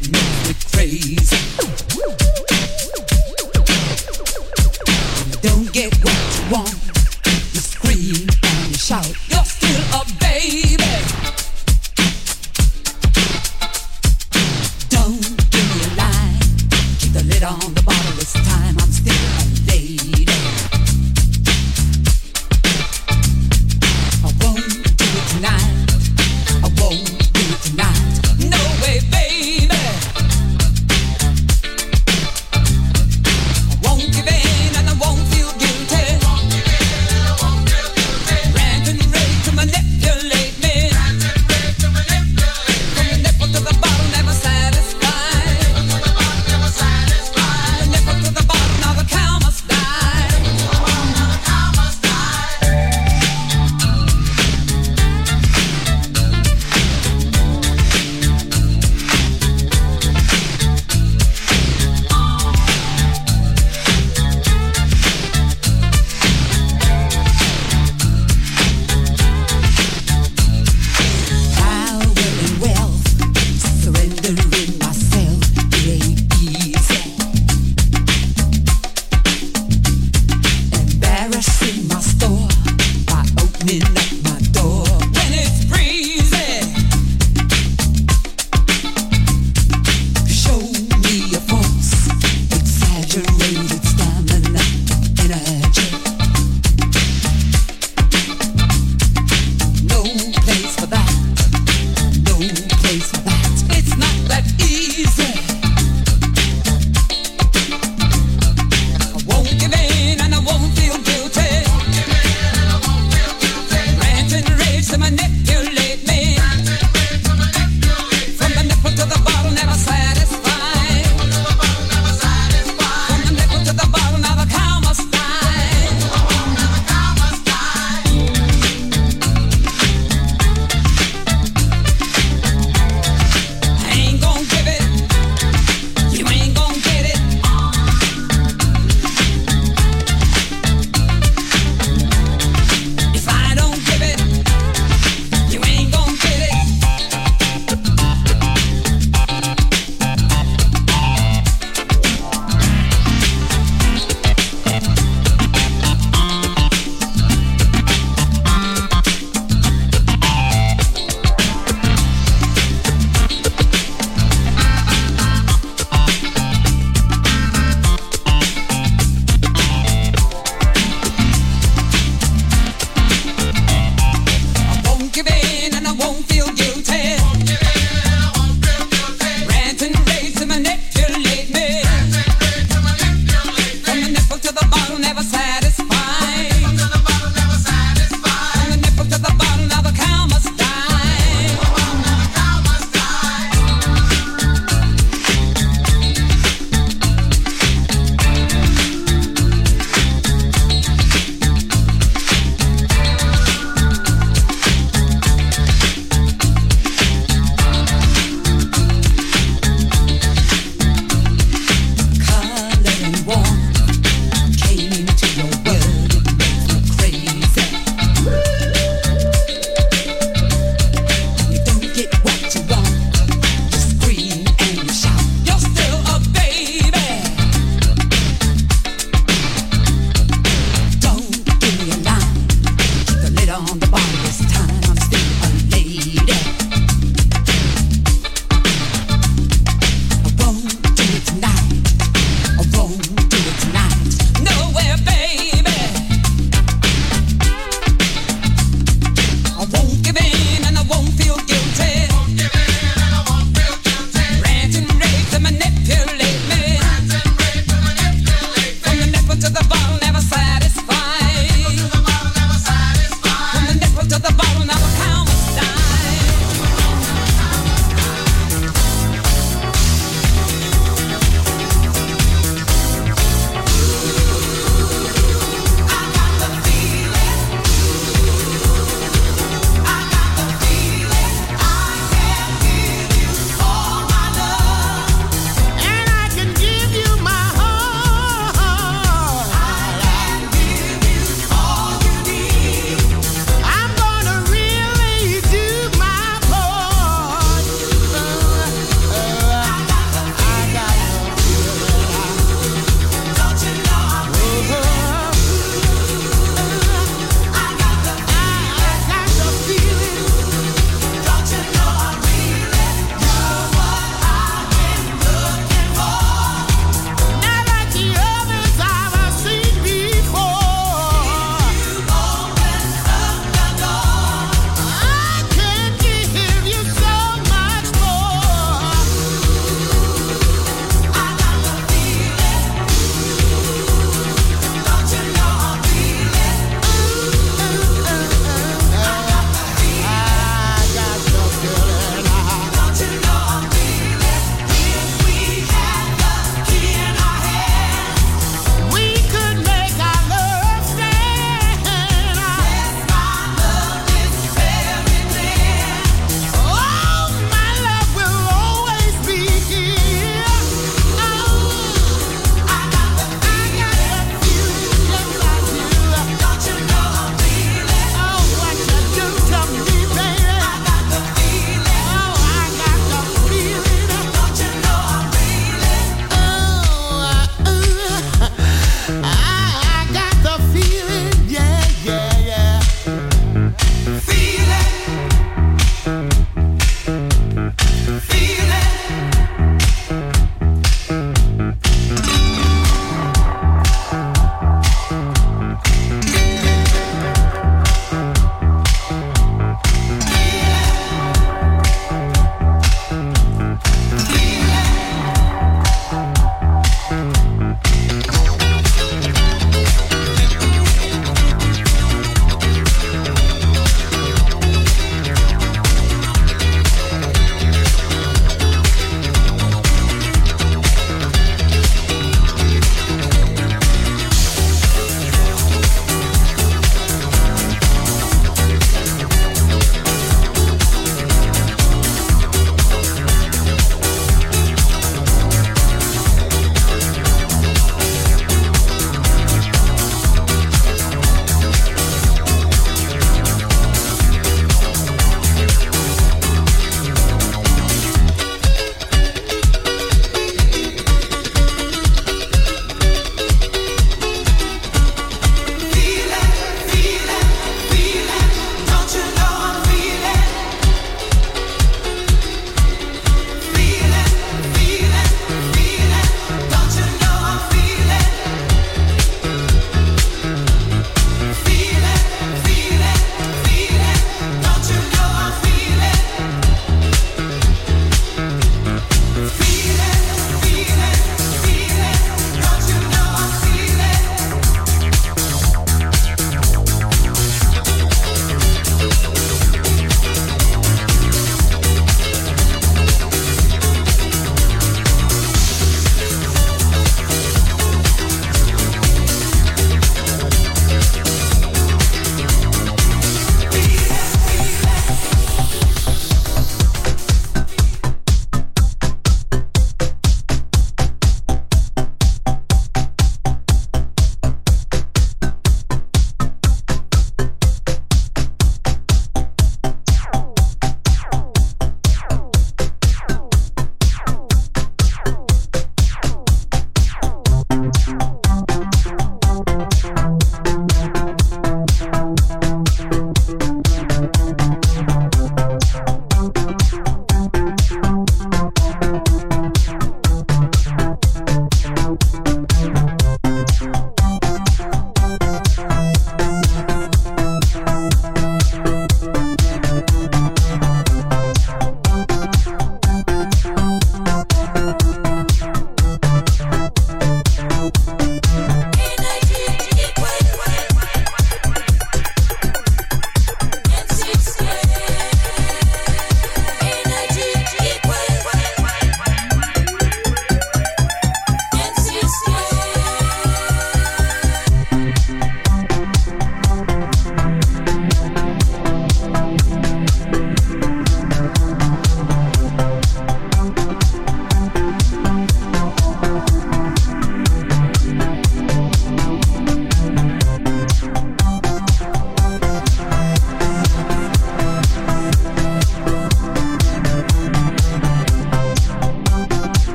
I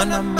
Man, I'm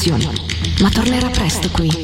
Destinazioni, ma tornerà presto qui,